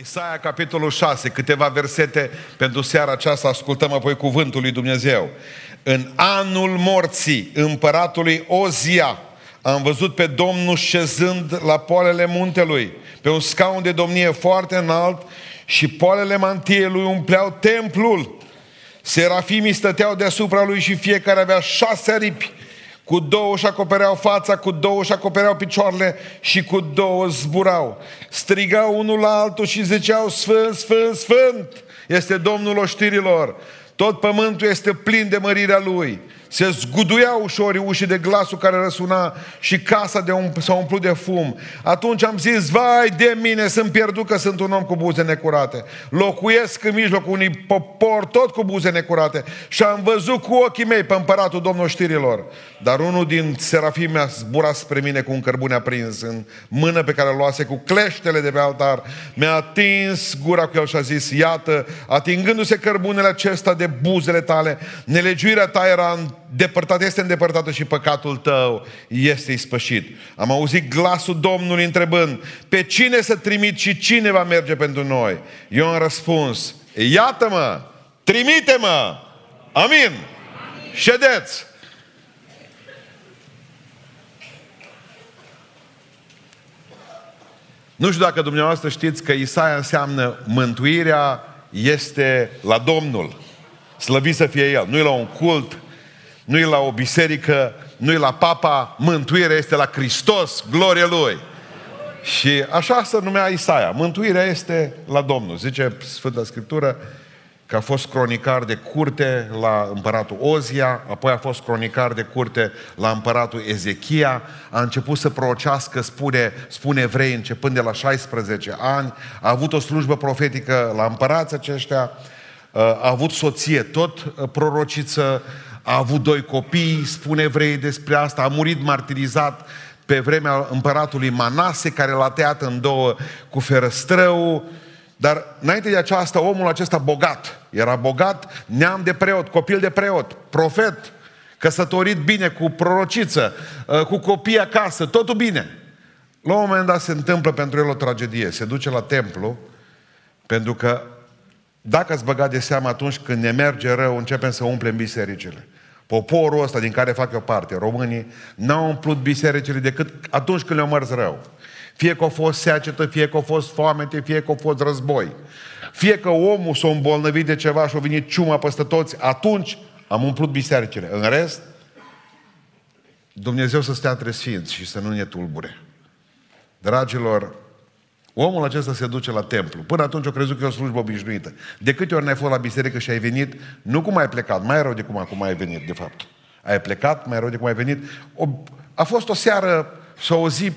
Isaia, capitolul 6, câteva versete pentru seara aceasta, ascultăm apoi cuvântul lui Dumnezeu. În anul morții împăratului Ozia, am văzut pe Domnul șezând la poalele muntelui, pe un scaun de domnie foarte înalt și poalele mantiei lui umpleau templul. Serafimii stăteau deasupra lui și fiecare avea șase aripi. Cu două își acopereau fața, cu două își acopereau picioarele și cu două zburau. Strigau unul la altul și ziceau, Sfânt, Sfânt, Sfânt, este Domnul oștirilor. Tot pământul este plin de mărirea Lui. Se zguduiau ușor ușii de glasul care răsuna și casa de um, s-a umplut de fum. Atunci am zis, vai de mine, sunt pierdut că sunt un om cu buze necurate. Locuiesc în mijlocul unui popor tot cu buze necurate și am văzut cu ochii mei pe împăratul Domnul știrilor. Dar unul din serafii mi-a zburat spre mine cu un cărbune aprins în mână pe care luase cu cleștele de pe altar. Mi-a atins gura cu el și a zis, iată, atingându-se cărbunele acesta de buzele tale, nelegiuirea ta era depărtat, este îndepărtată și păcatul tău este ispășit. Am auzit glasul Domnului întrebând, pe cine să trimit și cine va merge pentru noi? Eu am răspuns, iată-mă, trimite-mă! Amin! Amin. Ședeți! Nu știu dacă dumneavoastră știți că Isaia înseamnă mântuirea este la Domnul. Slăvit să fie El. Nu e la un cult, nu e la o biserică, nu e la papa, mântuirea este la Hristos, glorie Lui. Și așa se numea Isaia. Mântuirea este la Domnul. Zice Sfânta Scriptură că a fost cronicar de curte la împăratul Ozia, apoi a fost cronicar de curte la împăratul Ezechia, a început să prorocească, spune, spune evrei, începând de la 16 ani, a avut o slujbă profetică la împărați aceștia, a avut soție tot prorociță, a avut doi copii, spune evrei despre asta, a murit martirizat pe vremea împăratului Manase, care l-a tăiat în două cu ferăstrău, dar înainte de aceasta, omul acesta bogat, era bogat, neam de preot, copil de preot, profet, căsătorit bine, cu prorociță, ă, cu copii acasă, totul bine. La un moment dat se întâmplă pentru el o tragedie. Se duce la templu, pentru că dacă ați băgat de seamă atunci când ne merge rău, începem să umplem bisericile. Poporul ăsta din care fac eu parte, românii, n-au umplut bisericile decât atunci când le-au mers rău. Fie că a fost seacetă, fie că a fost foamete, fie că a fost război. Fie că omul s-a îmbolnăvit de ceva și a venit ciuma peste toți, atunci am umplut bisericile. În rest, Dumnezeu să stea între sfinți și să nu ne tulbure. Dragilor, Omul acesta se duce la templu. Până atunci o crezut că e o slujbă obișnuită. De câte ori n-ai fost la biserică și ai venit, nu cum ai plecat, mai rău de cum acum ai venit, de fapt. Ai plecat, mai rău de cum ai venit. O, a fost o seară sau o zi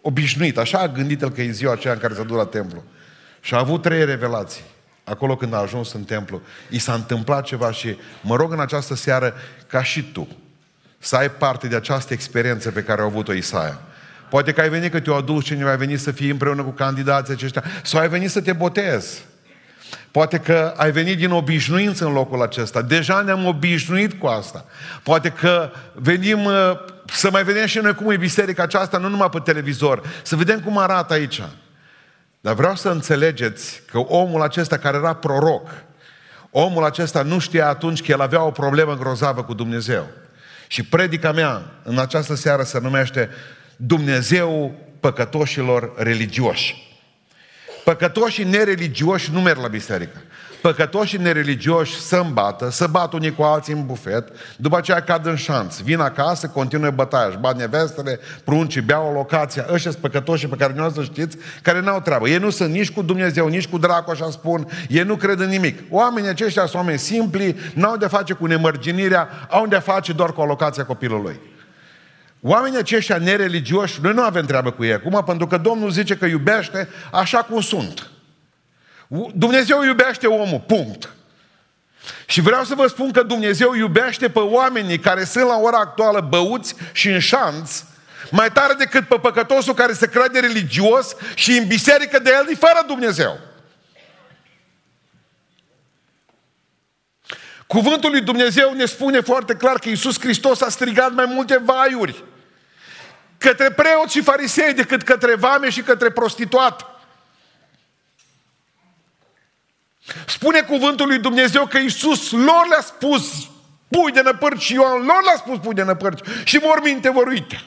obișnuită. Așa a gândit el că e ziua aceea în care se duce la templu. Și a avut trei revelații. Acolo când a ajuns în templu, i s-a întâmplat ceva și mă rog în această seară ca și tu să ai parte de această experiență pe care a avut-o Isaia. Poate că ai venit că te-o adus cineva, ai venit să fii împreună cu candidații aceștia, sau ai venit să te botezi. Poate că ai venit din obișnuință în locul acesta. Deja ne-am obișnuit cu asta. Poate că venim uh, să mai vedem și noi cum e biserica aceasta, nu numai pe televizor, să vedem cum arată aici. Dar vreau să înțelegeți că omul acesta care era proroc, omul acesta nu știa atunci că el avea o problemă grozavă cu Dumnezeu. Și predica mea în această seară se numește Dumnezeu păcătoșilor religioși. Păcătoșii nereligioși nu merg la biserică. Păcătoșii nereligioși să îmbată, să bat unii cu alții în bufet, după aceea cad în șanț. Vin acasă, continuă bătaia, își bat nevestele, pruncii, beau o locație. Ăștia sunt păcătoșii pe care nu să știți, care n-au treabă. Ei nu sunt nici cu Dumnezeu, nici cu dracu, așa spun. Ei nu cred în nimic. Oamenii aceștia sunt oameni simpli, n-au de face cu nemărginirea, au de face doar cu alocația copilului. Oamenii aceștia nereligioși, noi nu avem treabă cu ei acum, pentru că Domnul zice că iubește așa cum sunt. Dumnezeu iubește omul, punct. Și vreau să vă spun că Dumnezeu iubește pe oamenii care sunt la ora actuală băuți și în șanț, mai tare decât pe păcătosul care se crede religios și în biserică de el fără Dumnezeu. Cuvântul lui Dumnezeu ne spune foarte clar că Iisus Hristos a strigat mai multe vaiuri către preoți și farisei decât către vame și către prostituat. Spune cuvântul lui Dumnezeu că Iisus lor le-a spus pui de năpârci și Ioan lor le-a spus pui de năpârci și morminte vor uite.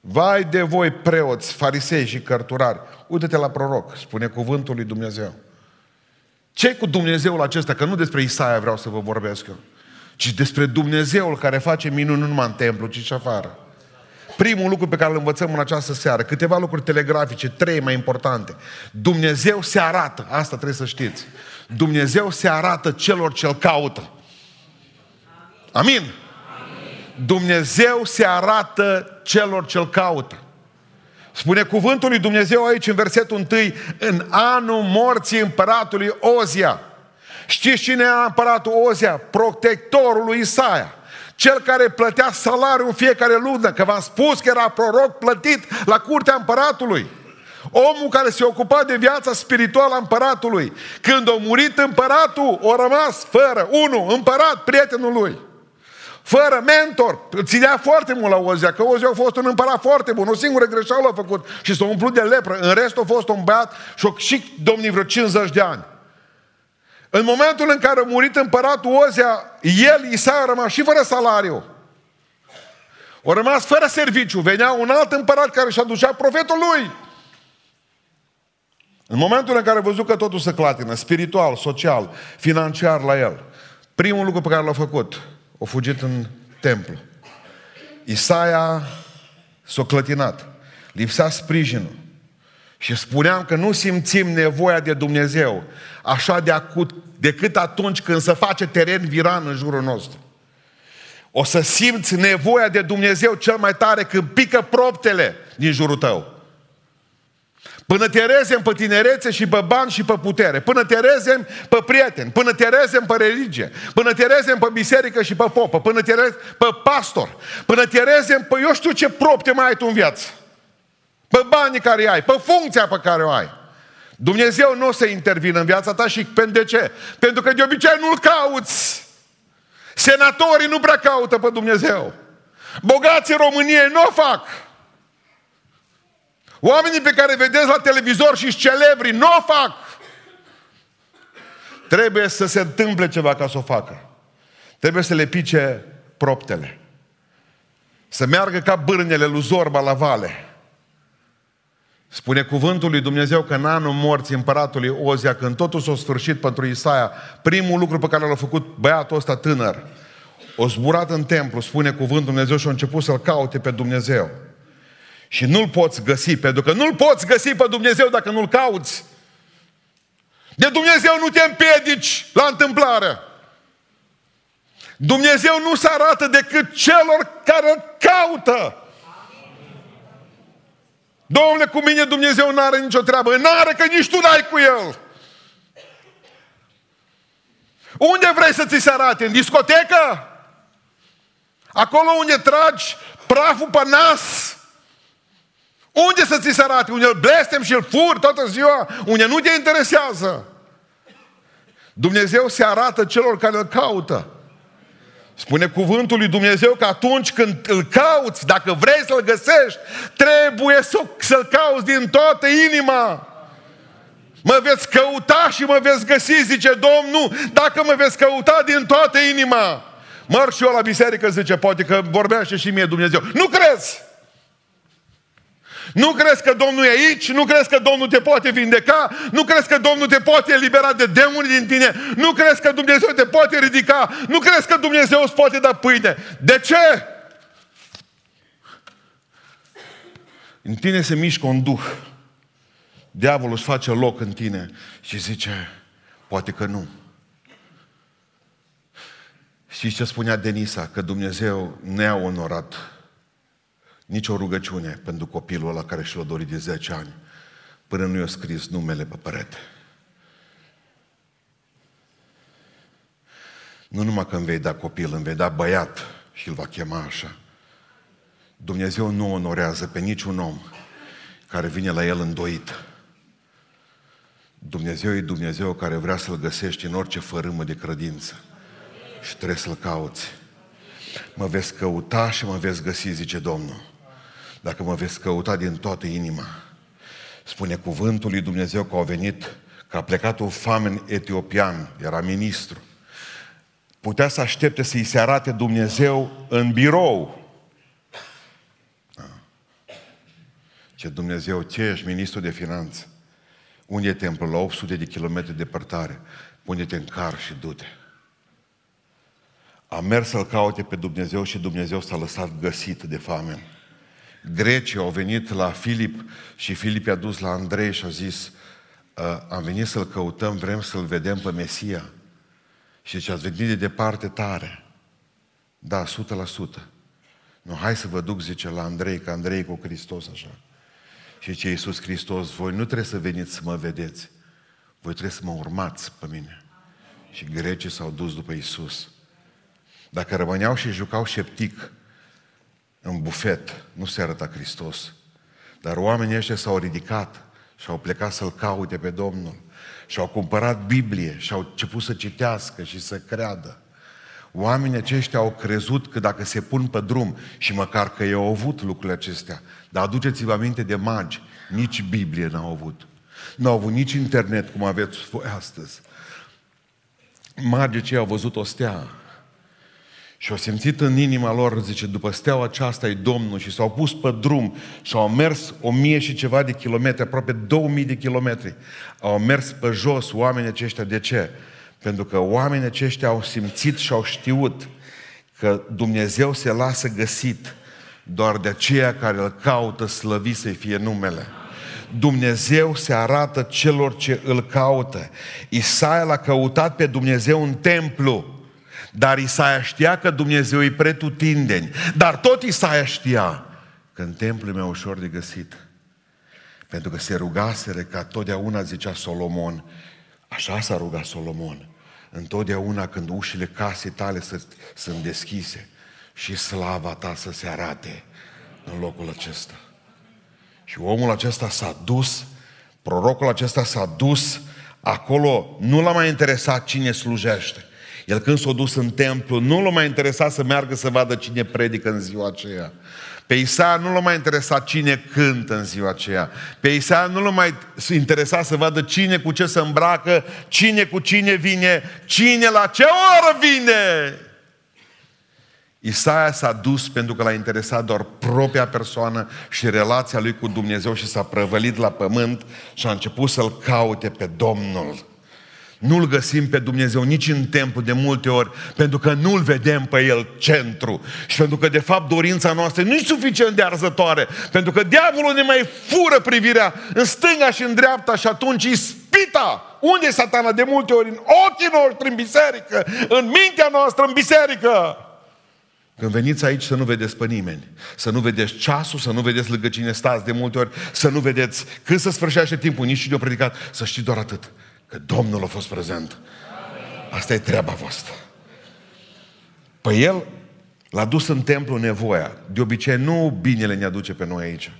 Vai de voi preoți, farisei și cărturari, uite-te la proroc, spune cuvântul lui Dumnezeu. Ce cu Dumnezeul acesta? Că nu despre Isaia vreau să vă vorbesc eu, ci despre Dumnezeul care face minuni nu numai în templu, ci și afară. Primul lucru pe care îl învățăm în această seară, câteva lucruri telegrafice, trei mai importante. Dumnezeu se arată, asta trebuie să știți. Dumnezeu se arată celor ce-L caută. Amin? Dumnezeu se arată celor ce-L caută. Spune cuvântul lui Dumnezeu aici în versetul 1, în anul morții împăratului Ozia. Știți cine era împăratul Ozia? Protectorul lui Isaia. Cel care plătea salariul în fiecare lună, că v-am spus că era proroc plătit la curtea împăratului. Omul care se ocupa de viața spirituală a împăratului. Când a murit împăratul, a rămas fără, unu, împărat, prietenul lui. Fără mentor. Ținea foarte mult la Ozia, că Ozia a fost un împărat foarte bun. O singură greșeală a făcut și s-a umplut de lepră. În rest a fost un băiat și, și domnii vreo 50 de ani. În momentul în care a murit împăratul Ozia, el, Isaia, a rămas și fără salariu. A rămas fără serviciu. Venea un alt împărat care și-a ducea profetul lui. În momentul în care a văzut că totul se clatină, spiritual, social, financiar la el, primul lucru pe care l-a făcut, a fugit în templu. Isaia s-a clătinat. Lipsea sprijinul. Și spuneam că nu simțim nevoia de Dumnezeu așa de acut decât atunci când se face teren viran în jurul nostru. O să simți nevoia de Dumnezeu cel mai tare când pică proptele din jurul tău. Până te rezem pe tinerețe și pe bani și pe putere. Până te rezem pe prieteni. Până te rezem pe religie. Până te rezem pe biserică și pe popă. Până te rezem pe pastor. Până te rezem pe eu știu ce propte mai ai tu în viață. Pe banii care ai. Pe funcția pe care o ai. Dumnezeu nu o să intervină în viața ta și pentru de ce? Pentru că de obicei nu-L cauți. Senatorii nu prea caută pe Dumnezeu. Bogații României nu o fac. Oamenii pe care vedeți la televizor și celebri nu o fac. Trebuie să se întâmple ceva ca să o facă. Trebuie să le pice proptele. Să meargă ca bârnele lui Zorba la vale. Spune cuvântul lui Dumnezeu că în anul morții împăratului Ozia, când totul s-a sfârșit pentru Isaia, primul lucru pe care l-a făcut băiatul ăsta tânăr, o zburat în templu, spune cuvântul Dumnezeu și a început să-L caute pe Dumnezeu. Și nu-L poți găsi, pentru că nu-L poți găsi pe Dumnezeu dacă nu-L cauți. De Dumnezeu nu te împiedici la întâmplare. Dumnezeu nu se arată decât celor care îl caută. Domnule, cu mine Dumnezeu nu are nicio treabă. Nu are că nici tu n-ai cu El. Unde vrei să ți se arate? În discotecă? Acolo unde tragi praful pe nas? Unde să ți se arate? Unde îl blestem și îl fur toată ziua? Unde nu te interesează? Dumnezeu se arată celor care îl caută. Spune cuvântul lui Dumnezeu că atunci când îl cauți, dacă vrei să-l găsești, trebuie să-l cauți din toată inima. Mă veți căuta și mă veți găsi, zice Domnul, dacă mă veți căuta din toată inima. Măr și eu la biserică, zice, poate că vorbește și mie Dumnezeu. Nu crezi! Nu crezi că Domnul e aici? Nu crezi că Domnul te poate vindeca? Nu crezi că Domnul te poate elibera de demoni din tine? Nu crezi că Dumnezeu te poate ridica? Nu crezi că Dumnezeu îți poate da pâine? De ce? În tine se mișcă un duh. Diavolul își face loc în tine și zice, poate că nu. Știți ce spunea Denisa? Că Dumnezeu ne-a onorat nicio rugăciune pentru copilul ăla care și l-a dorit de 10 ani, până nu i-a scris numele pe perete. Nu numai că îmi vei da copil, îmi vei da băiat și îl va chema așa. Dumnezeu nu onorează pe niciun om care vine la el îndoit. Dumnezeu e Dumnezeu care vrea să-L găsești în orice fărâmă de credință. Și trebuie să-L cauți. Mă veți căuta și mă veți găsi, zice Domnul dacă mă veți căuta din toată inima. Spune cuvântul lui Dumnezeu că au venit că a plecat un famen etiopian, era ministru. Putea să aștepte să-i se arate Dumnezeu în birou. Da. Ce Dumnezeu, ce ești ministru de finanțe? Unde e templul? La 800 de kilometri departare. Pune-te în car și du-te. A mers să-L caute pe Dumnezeu și Dumnezeu s-a lăsat găsit de famen. Grecii au venit la Filip și Filip i-a dus la Andrei și a zis am venit să-L căutăm, vrem să-L vedem pe Mesia. Și ce ați venit de departe tare. Da, 100%. Nu, hai să vă duc, zice, la Andrei, că Andrei e cu Hristos așa. Și ce Iisus Hristos, voi nu trebuie să veniți să mă vedeți. Voi trebuie să mă urmați pe mine. Și grecii s-au dus după Iisus. Dacă rămâneau și jucau șeptic în bufet, nu se arăta Hristos. Dar oamenii ăștia s-au ridicat și au plecat să-L caute pe Domnul. Și au cumpărat Biblie și au început să citească și să creadă. Oamenii aceștia au crezut că dacă se pun pe drum, și măcar că ei au avut lucrurile acestea, dar aduceți-vă aminte de magi, nici Biblie n-au avut. Nu au avut nici internet cum aveți voi astăzi. Magii cei au văzut o stea, și au simțit în inima lor, zice, după steaua aceasta e Domnul și s-au pus pe drum și au mers o mie și ceva de kilometri, aproape două mii de kilometri. Au mers pe jos oamenii aceștia. De ce? Pentru că oamenii aceștia au simțit și au știut că Dumnezeu se lasă găsit doar de aceea care îl caută slăvi să fie numele. Dumnezeu se arată celor ce îl caută. Isaia l-a căutat pe Dumnezeu în templu. Dar Isaia știa că Dumnezeu e pretutindeni. Dar tot Isaia știa că în templu e mai ușor de găsit. Pentru că se rugaseră ca totdeauna zicea Solomon, așa s-a rugat Solomon, întotdeauna când ușile casei tale sunt deschise și slava ta să se arate în locul acesta. Și omul acesta s-a dus, prorocul acesta s-a dus acolo, nu l-a mai interesat cine slujește. El când s-a dus în templu, nu l-a mai interesat să meargă să vadă cine predică în ziua aceea. Pe Isaia nu l-a mai interesat cine cântă în ziua aceea. Pe Isaia nu l-a mai interesat să vadă cine cu ce se îmbracă, cine cu cine vine, cine la ce oră vine. Isaia s-a dus pentru că l-a interesat doar propria persoană și relația lui cu Dumnezeu și s-a prăvălit la pământ și a început să-L caute pe Domnul. Nu-L găsim pe Dumnezeu nici în templu de multe ori, pentru că nu-L vedem pe El centru. Și pentru că, de fapt, dorința noastră nu e suficient de arzătoare, pentru că diavolul ne mai fură privirea în stânga și în dreapta și atunci îi spita. Unde e satana? De multe ori în ochii noștri în biserică, în mintea noastră în biserică. Când veniți aici să nu vedeți pe nimeni, să nu vedeți ceasul, să nu vedeți lângă cine stați de multe ori, să nu vedeți când să sfârșește timpul, nici de-o predicat, să știți doar atât Că Domnul a fost prezent. Asta e treaba voastră. Păi el l-a dus în templu nevoia. De obicei nu binele ne aduce pe noi aici,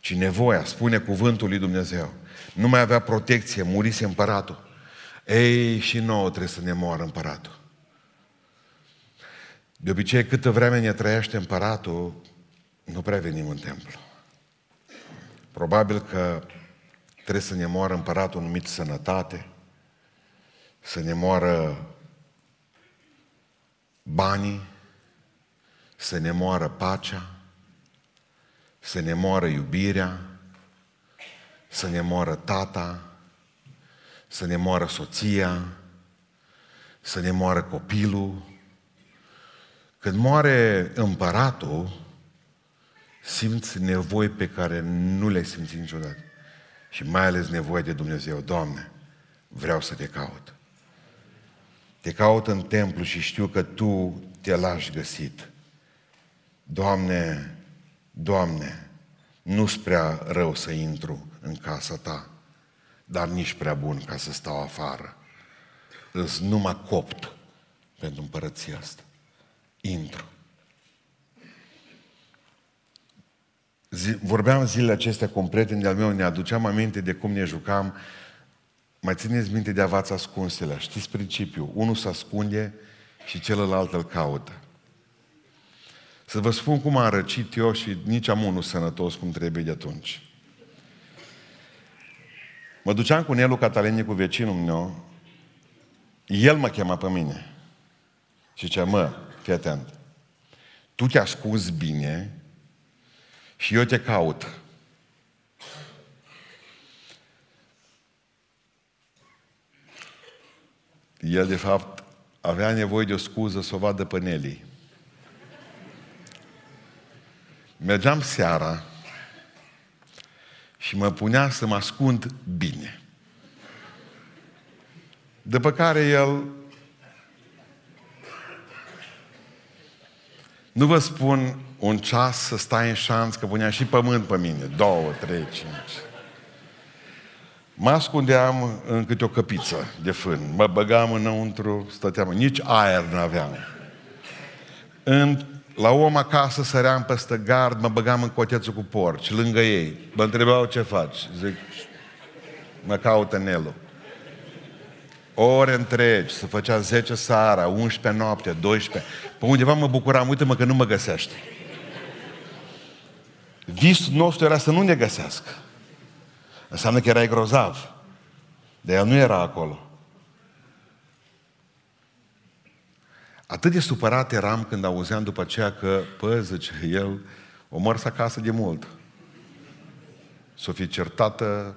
ci nevoia, spune cuvântul lui Dumnezeu. Nu mai avea protecție, murise împăratul. Ei, și nouă trebuie să ne moară împăratul. De obicei, câtă vreme ne trăiește împăratul, nu prea venim în templu. Probabil că Trebuie să ne moară împăratul numit sănătate, să ne moară banii, să ne moară pacea, să ne moară iubirea, să ne moară tata, să ne moară soția, să ne moară copilul. Când moare împăratul, simți nevoi pe care nu le simți niciodată și mai ales nevoie de Dumnezeu. Doamne, vreau să te caut. Te caut în templu și știu că Tu te lași găsit. Doamne, Doamne, nu-s prea rău să intru în casa Ta, dar nici prea bun ca să stau afară. Îs numai copt pentru împărăția asta. Intru. Zi, vorbeam zilele acestea cu un prieten de-al meu, ne aduceam aminte de cum ne jucam. Mai țineți minte de avați ascunsele. Știți principiul? Unul se ascunde și celălalt îl caută. Să vă spun cum am răcit eu și nici am unul sănătos cum trebuie de atunci. Mă duceam cu Nelu Catalini, cu vecinul meu, el mă chema pe mine. Și zicea, mă, fii atent, tu te ascunzi bine și eu te caut. El, de fapt, avea nevoie de o scuză să o vadă pe Nelly. Mergeam seara și mă punea să mă ascund bine. După care el Nu vă spun un ceas să stai în șanț, că punea și pământ pe mine. Două, trei, cinci. Mă ascundeam în câte o căpiță de fân. Mă băgam înăuntru, stăteam. Nici aer nu aveam. În, la om acasă săream peste gard, mă băgam în cotețul cu porci, lângă ei. Mă întrebau ce faci. Zic, mă caută Nelu. Ore întregi, să făcea 10 seara, 11 noapte, 12. Pe undeva mă bucuram, uite-mă că nu mă găsește. Visul nostru era să nu ne găsească. Înseamnă că erai grozav. De el nu era acolo. Atât de supărat eram când auzeam după aceea că, pă, zice, el o mărs acasă de mult. S-o fi certată,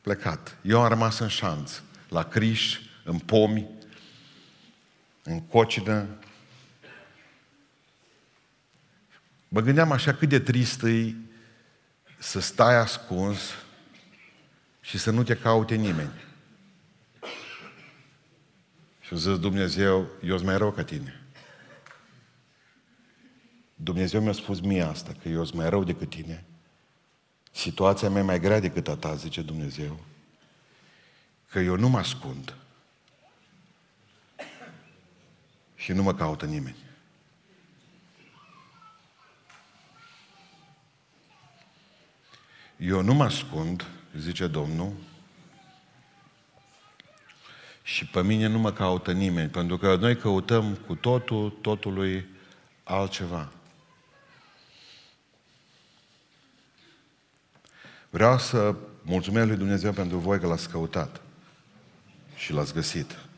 plecat. Eu am rămas în șanț, la Criș, în pomi, în cocină. Mă gândeam așa cât de trist e să stai ascuns și să nu te caute nimeni. Și zis Dumnezeu, eu sunt mai rău ca tine. Dumnezeu mi-a spus mie asta, că eu sunt mai rău decât tine. Situația mea e mai grea decât a ta, zice Dumnezeu. Că eu nu mă ascund. Și nu mă caută nimeni. Eu nu mă ascund, zice Domnul, și pe mine nu mă caută nimeni, pentru că noi căutăm cu totul, totului altceva. Vreau să mulțumesc lui Dumnezeu pentru voi că l-ați căutat și l-ați găsit.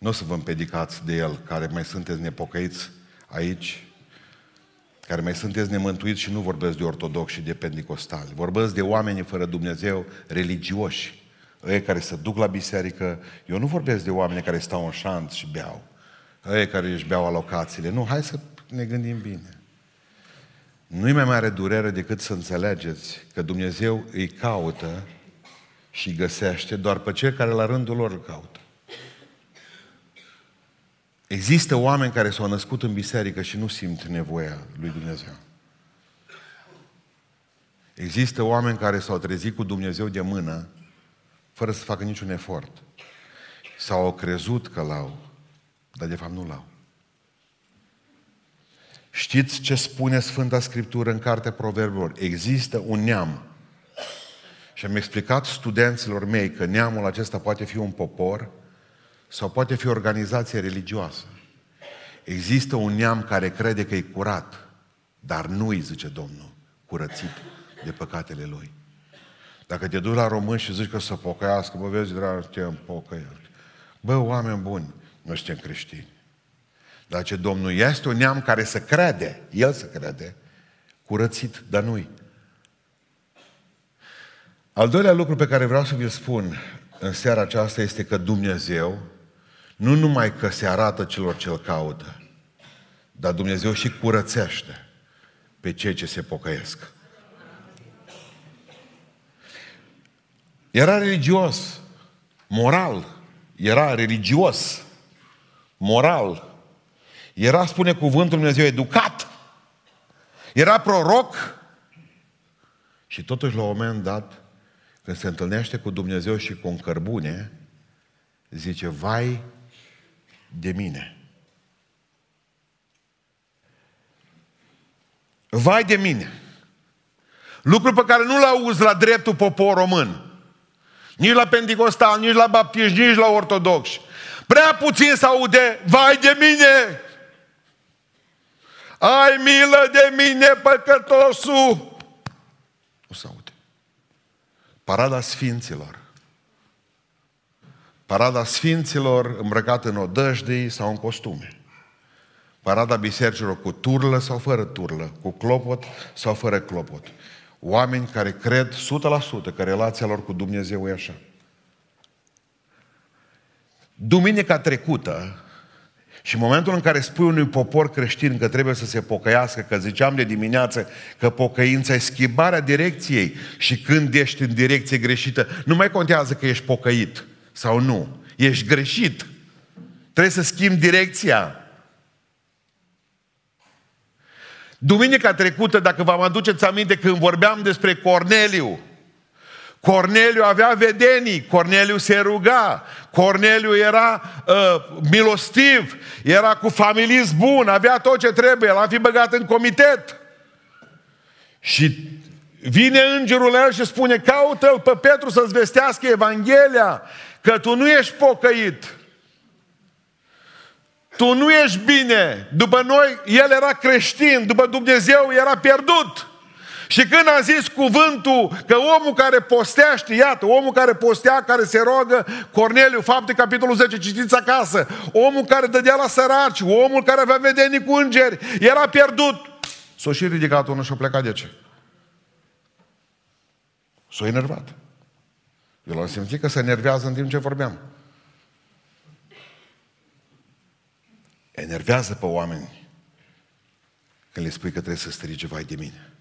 Nu o să vă împedicați de el, care mai sunteți nepocăiți aici, care mai sunteți nemântuiți și nu vorbesc de ortodoxi și de pentecostali. Vorbesc de oameni fără Dumnezeu religioși, ei care se duc la biserică. Eu nu vorbesc de oameni care stau în șanț și beau. Ei care își beau alocațiile. Nu, hai să ne gândim bine. Nu-i mai mare durere decât să înțelegeți că Dumnezeu îi caută și îi găsește doar pe cei care la rândul lor îl caută. Există oameni care s-au născut în biserică și nu simt nevoia lui Dumnezeu. Există oameni care s-au trezit cu Dumnezeu de mână fără să facă niciun efort. Sau au crezut că l-au, dar de fapt nu l-au. Știți ce spune Sfânta Scriptură în Cartea Proverbelor? Există un neam. Și am explicat studenților mei că neamul acesta poate fi un popor, sau poate fi o organizație religioasă. Există un neam care crede că e curat, dar nu îi zice Domnul, curățit de păcatele lui. Dacă te duci la român și zici că să pocăiască, bă, vezi, dragi, te pocăiești. Bă, oameni buni, noi suntem creștini. Dar ce Domnul este un neam care să crede, el să crede, curățit, dar nu Al doilea lucru pe care vreau să vi-l spun în seara aceasta este că Dumnezeu nu numai că se arată celor ce îl caută, dar Dumnezeu și curățește pe cei ce se pocăiesc. Era religios, moral, era religios, moral, era, spune cuvântul Dumnezeu, educat, era proroc. Și totuși la un moment dat, când se întâlnește cu Dumnezeu și cu un cărbune, zice, vai de mine. Vai de mine! Lucru pe care nu-l auzi la dreptul popor român. Nici la pentecostal, nici la baptiști, nici la ortodoxi. Prea puțin se aude, vai de mine! Ai milă de mine, păcătosul! Nu se aude. Parada Sfinților. Parada Sfinților îmbrăcată în odăjdii sau în costume. Parada bisericilor cu turlă sau fără turlă, cu clopot sau fără clopot. Oameni care cred 100% că relația lor cu Dumnezeu e așa. Duminica trecută, și în momentul în care spui unui popor creștin că trebuie să se pocăiască, că ziceam de dimineață că pocăința e schimbarea direcției și când ești în direcție greșită, nu mai contează că ești pocăit sau nu. Ești greșit. Trebuie să schimbi direcția. Duminica trecută, dacă vă aduceți aminte, când vorbeam despre Corneliu, Corneliu avea vedenii, Corneliu se ruga, Corneliu era uh, milostiv, era cu familism bun, avea tot ce trebuie, l-a fi băgat în comitet. Și vine îngerul la el și spune, caută-l pe Petru să-ți vestească Evanghelia, că tu nu ești pocăit. Tu nu ești bine. După noi, el era creștin, după Dumnezeu era pierdut. Și când a zis cuvântul că omul care postește, iată, omul care postea, care se rogă, Corneliu, fapte, capitolul 10, citiți acasă, omul care dădea la săraci, omul care avea vedenii cu îngeri, era pierdut. S-a și ridicat unul și a plecat de ce? S-a enervat. Eu l-am simțit că se enervează în timp ce vorbeam. Enervează pe oameni când le spui că trebuie să strige vai de mine.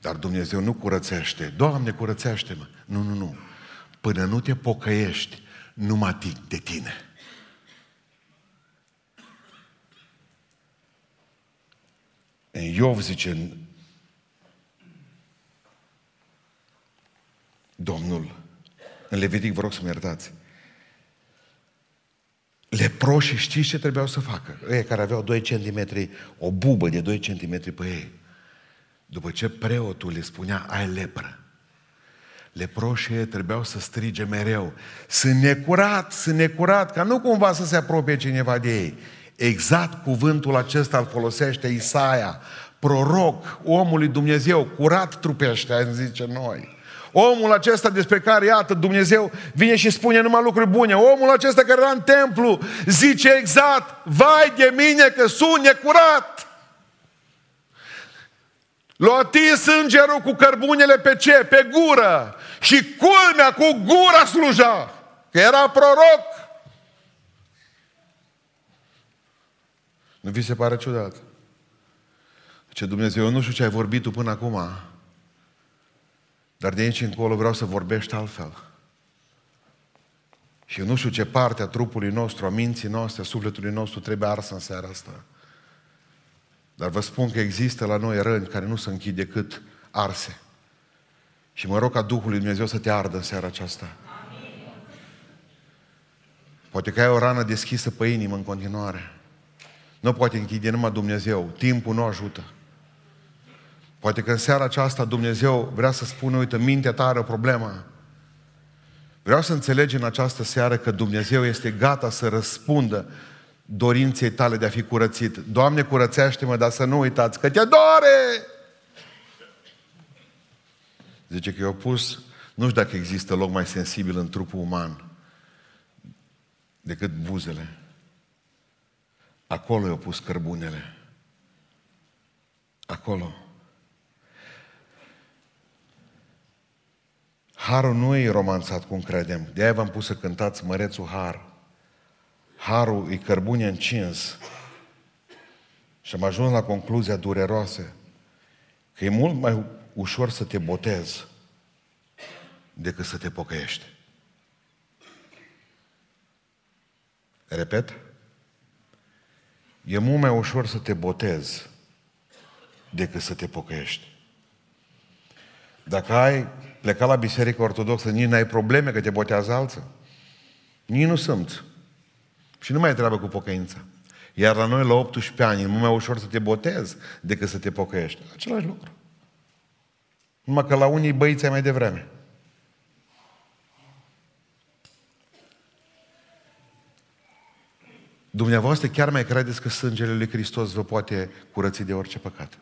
Dar Dumnezeu nu curățește. Doamne, curățește-mă. Nu, nu, nu. Până nu te pocăiești, nu mă ating de tine. În Iov zice Domnul, în Levitic vă rog să mă iertați, leproșii știți ce trebuiau să facă? Ei care aveau 2 cm, o bubă de 2 cm pe ei. După ce preotul le spunea, ai lepră, leproșii trebuiau să strige mereu, sunt necurat, sunt necurat, ca nu cumva să se apropie cineva de ei. Exact cuvântul acesta îl folosește Isaia, proroc, omului Dumnezeu, curat trupește, zice noi. Omul acesta despre care, iată, Dumnezeu vine și spune numai lucruri bune. Omul acesta care era în templu zice exact, vai de mine că sunt necurat. L-a atins îngerul cu cărbunele pe ce? Pe gură. Și culmea cu gura sluja. Că era proroc. Nu vi se pare ciudat? Ce Dumnezeu, eu nu știu ce ai vorbit tu până acum, dar de aici încolo vreau să vorbești altfel. Și eu nu știu ce parte a trupului nostru, a minții noastre, a sufletului nostru trebuie arsă în seara asta. Dar vă spun că există la noi răni care nu se închid decât arse. Și mă rog ca Duhul lui Dumnezeu să te ardă în seara aceasta. Amin. Poate că ai o rană deschisă pe inimă în continuare. Nu poate închide numai Dumnezeu. Timpul nu ajută. Poate că în seara aceasta Dumnezeu vrea să spună, uite, mintea ta are o problemă. Vreau să înțelegi în această seară că Dumnezeu este gata să răspundă dorinței tale de a fi curățit. Doamne, curățește-mă, dar să nu uitați că te doare! Zice că eu pus, nu știu dacă există loc mai sensibil în trupul uman decât buzele. Acolo i-au pus cărbunele. Acolo. Harul nu e romanțat cum credem. De aia v-am pus să cântați Mărețul Har harul e cărbune încins și am ajuns la concluzia dureroasă că e mult mai ușor să te botezi decât să te pocăiești. Repet? E mult mai ușor să te botezi decât să te pocăiești. Dacă ai plecat la biserică ortodoxă, nici n-ai probleme că te botează alții. Nici nu sunt. Și nu mai e treabă cu pocăința. Iar la noi, la 18 ani, e mult mai ușor să te botezi decât să te pocăiești. Același lucru. Numai că la unii băiți mai devreme. Dumneavoastră chiar mai credeți că sângele lui Hristos vă poate curăți de orice păcat?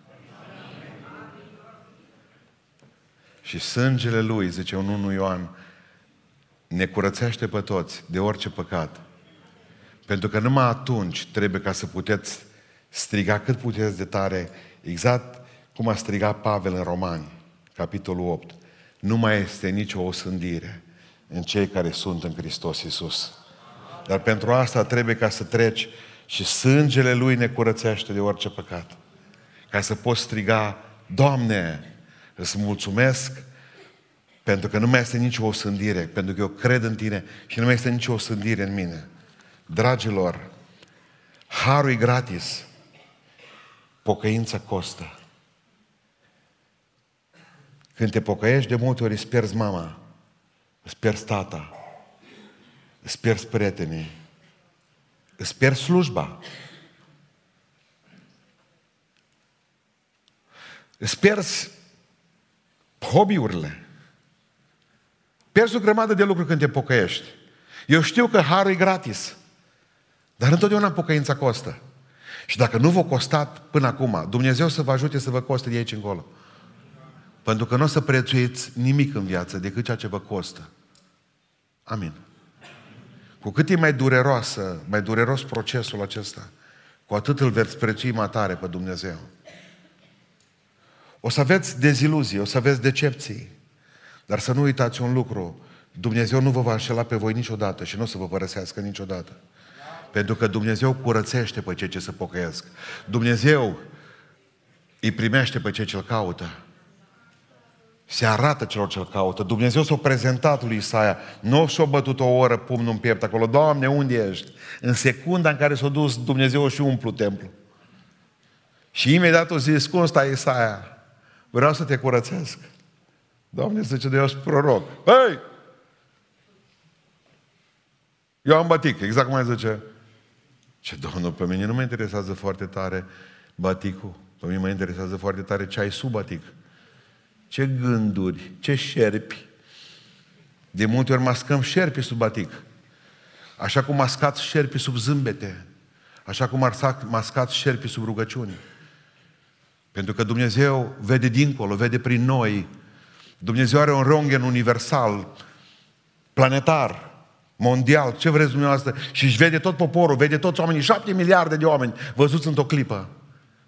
Și sângele lui, zice un 1 Ioan, ne curățește pe toți de orice păcat. Pentru că numai atunci trebuie ca să puteți striga cât puteți de tare, exact cum a strigat Pavel în Romani, capitolul 8. Nu mai este nicio osândire în cei care sunt în Hristos Iisus. Dar pentru asta trebuie ca să treci și sângele Lui ne curățește de orice păcat. Ca să poți striga, Doamne, îți mulțumesc pentru că nu mai este nicio osândire, pentru că eu cred în Tine și nu mai este nicio osândire în mine. Dragilor, harul e gratis, pocăința costă. Când te pocăiești, de multe ori îți pierzi mama, îți pierzi tata, îți pierzi prietenii, îți pierzi slujba. Îți pierzi hobby-urile. Pierzi o grămadă de lucruri când te pocăiești. Eu știu că harul e gratis. Dar întotdeauna pocăința costă. Și dacă nu vă costat până acum, Dumnezeu să vă ajute să vă coste de aici încolo. Pentru că nu o să prețuiți nimic în viață decât ceea ce vă costă. Amin. Cu cât e mai dureroasă, mai dureros procesul acesta, cu atât îl veți prețui mai tare pe Dumnezeu. O să aveți deziluzii, o să aveți decepții, dar să nu uitați un lucru, Dumnezeu nu vă va înșela pe voi niciodată și nu o să vă părăsească niciodată. Pentru că Dumnezeu curățește pe cei ce se pocăiesc. Dumnezeu îi primește pe cei ce îl caută. Se arată celor ce-L caută. Dumnezeu s-a prezentat lui Isaia. Nu și-a bătut o oră pumnul în piept acolo. Doamne, unde ești? În secunda în care s-a dus Dumnezeu și umplu templu. Și imediat o zis, cum stai Isaia? Vreau să te curățesc. Doamne, zice de eu sunt proroc. Hei! Eu am batic, exact cum ai zice. Ce, Domnul, pe mine nu mă interesează foarte tare baticul. Pe mine mă interesează foarte tare ce ai sub batic. Ce gânduri, ce șerpi. De multe ori mascăm șerpi sub batic. Așa cum mascați șerpi sub zâmbete. Așa cum mascați șerpi sub rugăciuni. Pentru că Dumnezeu vede dincolo, vede prin noi. Dumnezeu are un ronghen universal, planetar, mondial, ce vreți dumneavoastră, și își vede tot poporul, vede toți oamenii, șapte miliarde de oameni văzuți într-o clipă.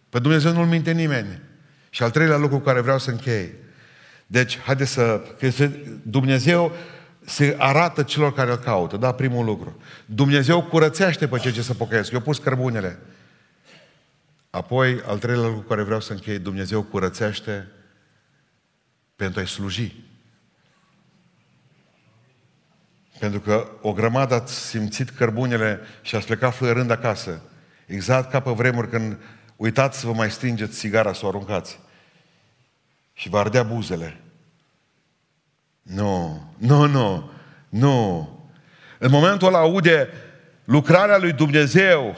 Pe Dumnezeu nu-L minte nimeni. Și al treilea lucru care vreau să închei. Deci, haideți să... Că Dumnezeu se arată celor care îl caută, da, primul lucru. Dumnezeu curățește pe cei ce se pocăiesc. Eu pus cărbunele. Apoi, al treilea lucru care vreau să închei, Dumnezeu curățește pentru a-i sluji. Pentru că o grămadă ați simțit cărbunele și ați plecat fluierând acasă. Exact ca pe vremuri când uitați să vă mai stingeți sigara, să o aruncați. Și vă ardea buzele. Nu, nu, nu, nu. În momentul ăla aude lucrarea lui Dumnezeu.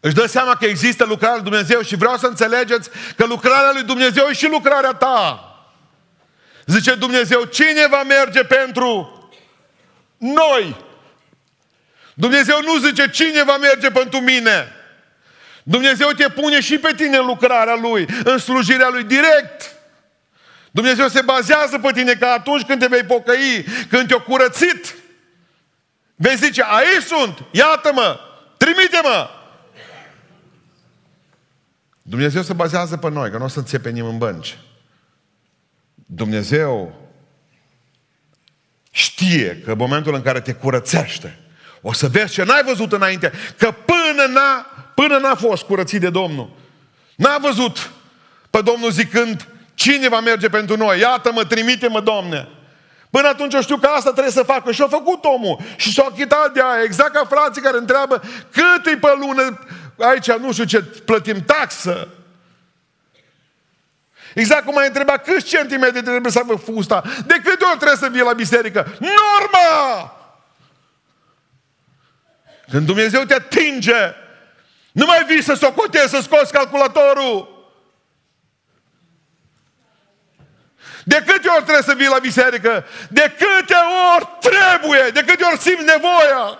Își dă seama că există lucrarea lui Dumnezeu și vreau să înțelegeți că lucrarea lui Dumnezeu e și lucrarea ta. Zice Dumnezeu, cine va merge pentru noi? Dumnezeu nu zice cine va merge pentru mine. Dumnezeu te pune și pe tine în lucrarea Lui, în slujirea Lui direct. Dumnezeu se bazează pe tine ca atunci când te vei pocăi, când te-o curățit, vei zice, aici sunt, iată-mă, trimite-mă. Dumnezeu se bazează pe noi, că nu o să înțepenim în bănci. Dumnezeu știe că în momentul în care te curățește, o să vezi ce n-ai văzut înainte, că până n-a, până n-a fost curățit de Domnul, n-a văzut pe Domnul zicând, cine va merge pentru noi? Iată-mă, trimite-mă, Domne! Până atunci eu știu că asta trebuie să facă. Și a făcut omul. Și s-a achitat de aia. Exact ca frații care întreabă cât e pe lună aici, nu știu ce, plătim taxă. Exact cum ai întrebat câți centimetri trebuie să aibă fusta. De câte ori trebuie să vii la biserică? Norma! Când Dumnezeu te atinge, nu mai vii să socotezi, să scoți calculatorul. De câte ori trebuie să vii la biserică? De câte ori trebuie? De câte ori simți nevoia?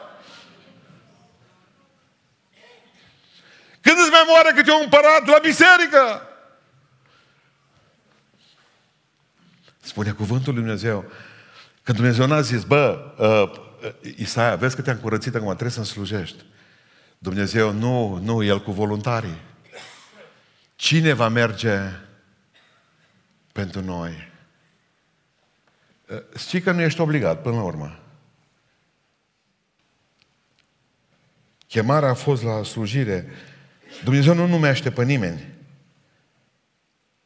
Când îți mai moare câte un împărat la biserică? Spune cuvântul lui Dumnezeu. Că Dumnezeu n-a zis, bă, uh, Isaia, vezi că te-am curățit acum, trebuie să-mi slujești. Dumnezeu nu, nu, El cu voluntarii. Cine va merge pentru noi? Uh, știi că nu ești obligat până la urmă. Chemarea a fost la slujire. Dumnezeu nu numește pe nimeni.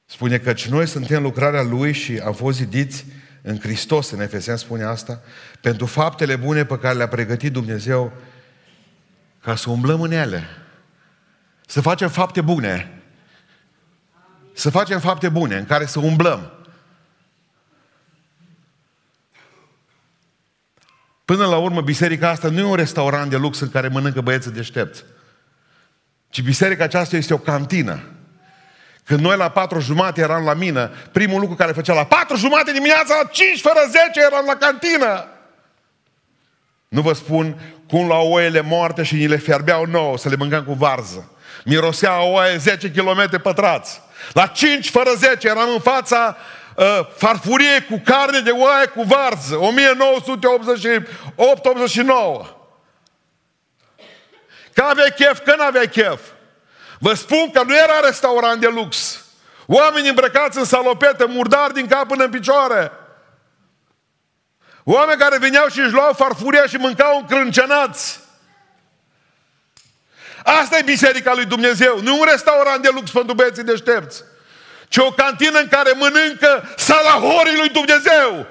Spune că noi suntem lucrarea Lui și am fost zidiți în Hristos, în Efesian spune asta, pentru faptele bune pe care le-a pregătit Dumnezeu ca să umblăm în ele. Să facem fapte bune. Să facem fapte bune în care să umblăm. Până la urmă, biserica asta nu e un restaurant de lux în care mănâncă băieți deștepți. Ci biserica aceasta este o cantină. Când noi la patru jumate eram la mină, primul lucru care făcea la patru jumate dimineața, la cinci fără zece eram la cantină. Nu vă spun cum la oile moarte și ni le fierbeau nouă să le mâncăm cu varză. Mirosea oaie 10 km pătrați. La 5 fără 10 eram în fața uh, farfurie cu carne de oaie cu varză. 1988-89. Că aveai chef, că nu aveai chef. Vă spun că nu era restaurant de lux. Oameni îmbrăcați în salopete, murdari din cap până în picioare. Oameni care veneau și își luau farfuria și mâncau încrâncenați. Asta e biserica lui Dumnezeu. Nu un restaurant de lux pentru băieții deștepți, ci o cantină în care mănâncă salahorii lui Dumnezeu.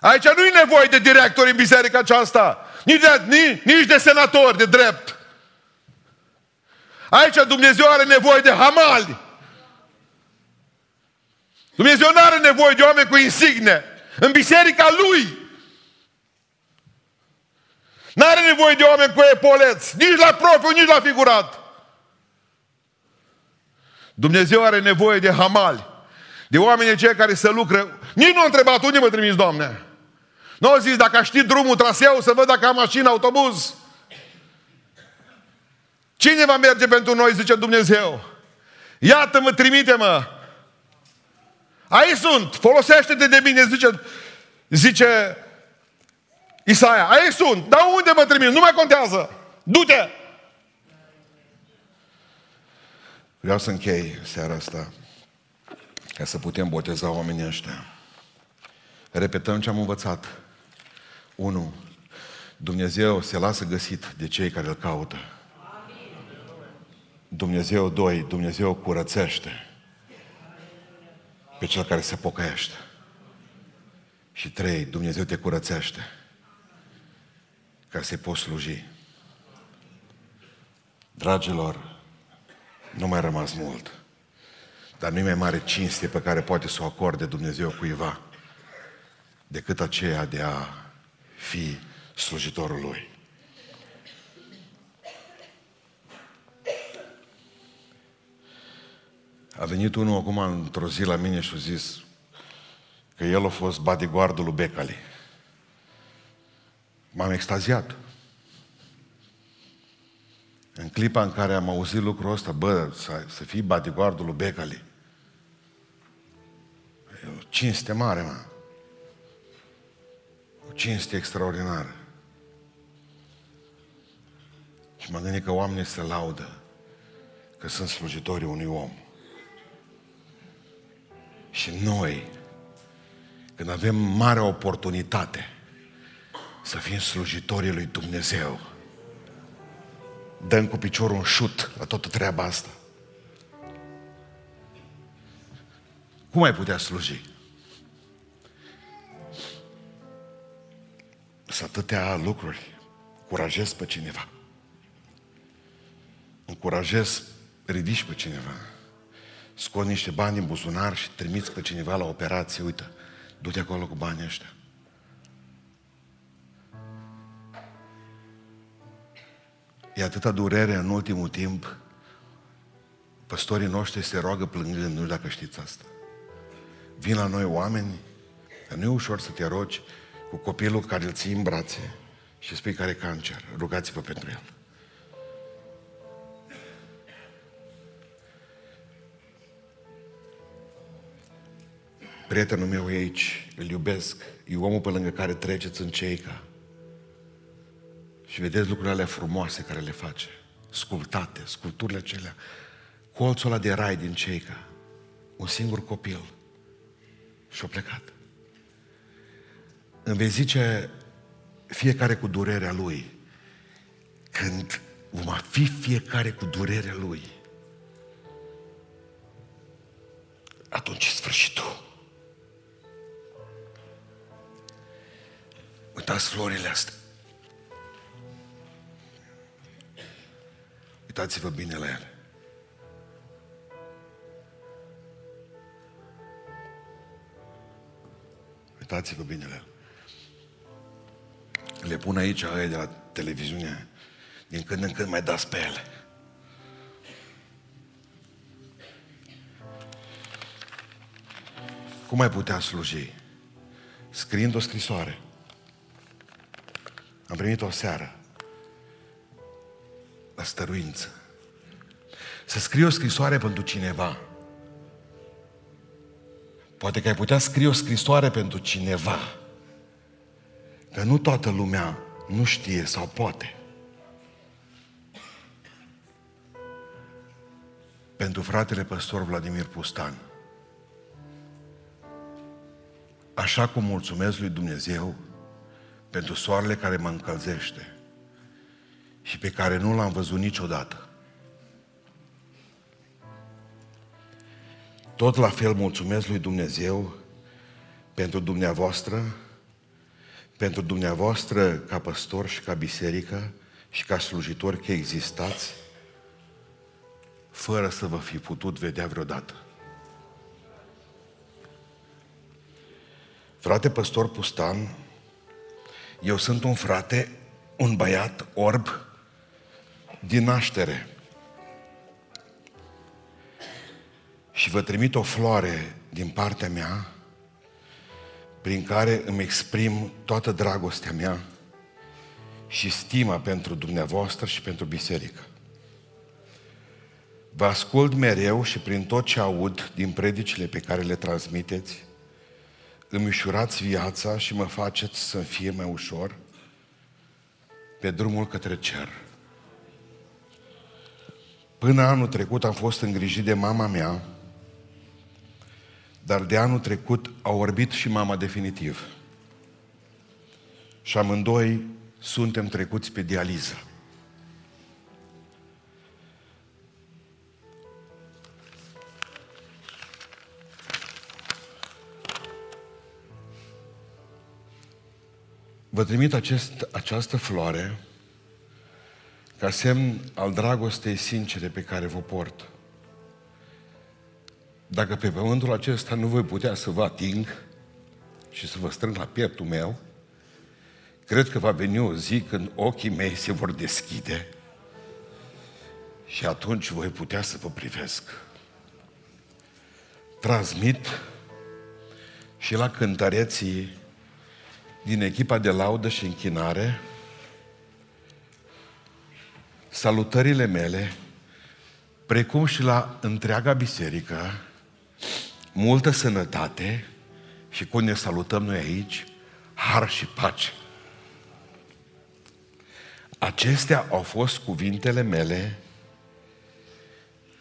Aici nu e nevoie de director în biserica aceasta, nici de, nici, nici de senator de drept. Aici Dumnezeu are nevoie de hamali. Dumnezeu nu are nevoie de oameni cu insigne. În biserica Lui. Nu are nevoie de oameni cu epoleți. Nici la profiu, nici la figurat. Dumnezeu are nevoie de hamali. De oameni cei care să lucre. Nici nu a întrebat unde mă trimis, Doamne. Nu au zis dacă știi drumul, traseul, să văd dacă am mașină, autobuz. Cine va merge pentru noi, zice Dumnezeu? Iată-mă, trimite-mă. Aici sunt, folosește-te de mine, zice, zice Isaia. Aici sunt, dar unde mă trimis? Nu mai contează. Du-te! Vreau să închei seara asta ca să putem boteza oamenii ăștia. Repetăm ce am învățat. 1. Dumnezeu se lasă găsit de cei care îl caută. Dumnezeu, doi, Dumnezeu curățește pe cel care se pocăiește. Și trei, Dumnezeu te curățește ca să-i poți sluji. Dragilor, nu mai rămas mult, dar nu e mai mare cinste pe care poate să o acorde Dumnezeu cuiva decât aceea de a fi slujitorul Lui. A venit unul acum într-o zi la mine și a zis că el a fost bodyguardul lui Becali. M-am extaziat. În clipa în care am auzit lucrul ăsta, bă, să, să fii bodyguardul lui Becali. E o cinste mare, mă. O cinste extraordinară. Și mă gândit că oamenii se laudă că sunt slujitorii unui om. Și noi, când avem mare oportunitate să fim slujitorii lui Dumnezeu, dăm cu piciorul un șut la toată treaba asta. Cum ai putea sluji? Să atâtea lucruri. Curajez pe cineva. Încurajez, ridici pe cineva scot niște bani din buzunar și trimiți pe cineva la operație, uite, du-te acolo cu banii ăștia. E atâta durere în ultimul timp. Păstorii noștri se roagă plângând, nu știu dacă știți asta. Vin la noi oameni, că nu e ușor să te rogi cu copilul care îl ții în brațe și spui că are cancer. Rugați-vă pentru el. Prietenul meu e aici, îl iubesc, e omul pe lângă care treceți în ceica. Și vedeți lucrurile alea frumoase care le face, sculptate, sculpturile acelea, colțul ăla de rai din ceica, un singur copil. Și-a plecat. Îmi vei zice fiecare cu durerea lui, când vom fi fiecare cu durerea lui, atunci e sfârșitul. Uitați florile astea. Uitați-vă bine la ele. Uitați-vă bine la ele. Le pun aici aia de la televiziune. Din când în când mai dați pe ele. Cum ai putea sluji? Scriind o scrisoare. Am primit o seară la stăruință. Să scrii o scrisoare pentru cineva. Poate că ai putea scrie o scrisoare pentru cineva. Că nu toată lumea nu știe sau poate. Pentru fratele păstor Vladimir Pustan. Așa cum mulțumesc lui Dumnezeu pentru soarele care mă încălzește și pe care nu l-am văzut niciodată. Tot la fel mulțumesc lui Dumnezeu pentru dumneavoastră, pentru dumneavoastră ca păstor și ca biserică și ca slujitori că existați, fără să vă fi putut vedea vreodată. Frate păstor Pustan, eu sunt un frate, un băiat orb din naștere. Și vă trimit o floare din partea mea prin care îmi exprim toată dragostea mea și stima pentru dumneavoastră și pentru biserică. Vă ascult mereu și prin tot ce aud din predicile pe care le transmiteți, îmi ușurați viața și mă faceți să fie mai ușor pe drumul către cer. Până anul trecut am fost îngrijit de mama mea, dar de anul trecut a orbit și mama definitiv. Și amândoi suntem trecuți pe dializă. Vă trimit acest, această floare ca semn al dragostei sincere pe care vă port. Dacă pe pământul acesta nu voi putea să vă ating și să vă strâng la pieptul meu, cred că va veni o zi când ochii mei se vor deschide și atunci voi putea să vă privesc. Transmit și la cântăreții din echipa de laudă și închinare salutările mele, precum și la întreaga biserică, multă sănătate și cum ne salutăm noi aici, har și pace. Acestea au fost cuvintele mele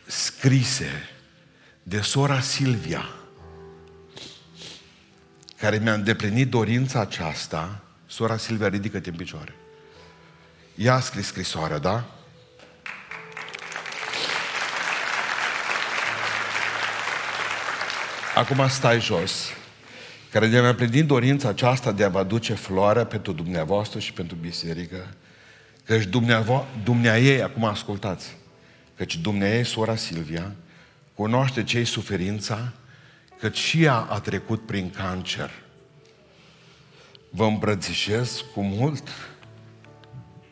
scrise de sora Silvia, care mi-a îndeplinit dorința aceasta, sora Silvia, ridică-te în picioare. Ea a scris scrisoarea, da? Acum stai jos, care de mi-a împlinit dorința aceasta de a vă aduce floarea pentru dumneavoastră și pentru biserică, căci dumnea ei, acum ascultați, căci dumnea ei, sora Silvia, cunoaște ce suferința, căci și ea a trecut prin cancer. Vă îmbrățișez cu mult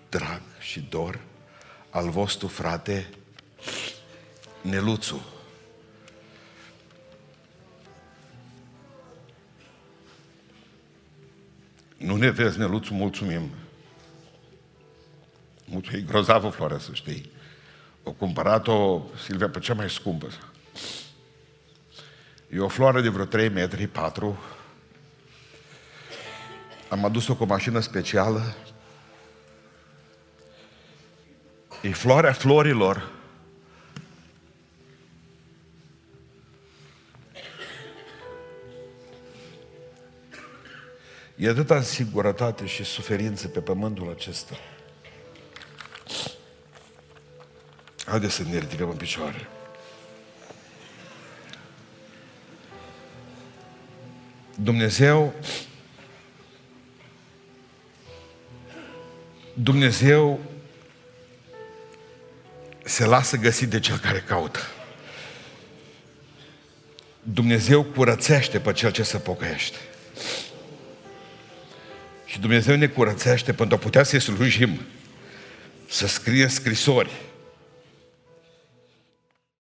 drag și dor al vostru frate Neluțu. Nu ne vezi, Neluțu, mulțumim. Mulțumim, e grozavă floarea, să știi. O cumpărat-o Silvia pe cea mai scumpă. E o floare de vreo 3 metri, 4. Am adus-o cu o mașină specială. E floarea florilor. E atâta singurătate și suferință pe pământul acesta. Haideți să ne ridicăm în picioare. Dumnezeu Dumnezeu se lasă găsit de cel care caută. Dumnezeu curățește pe cel ce se pocăiește. Și Dumnezeu ne curățește pentru a putea să-i slujim, să scrie scrisori,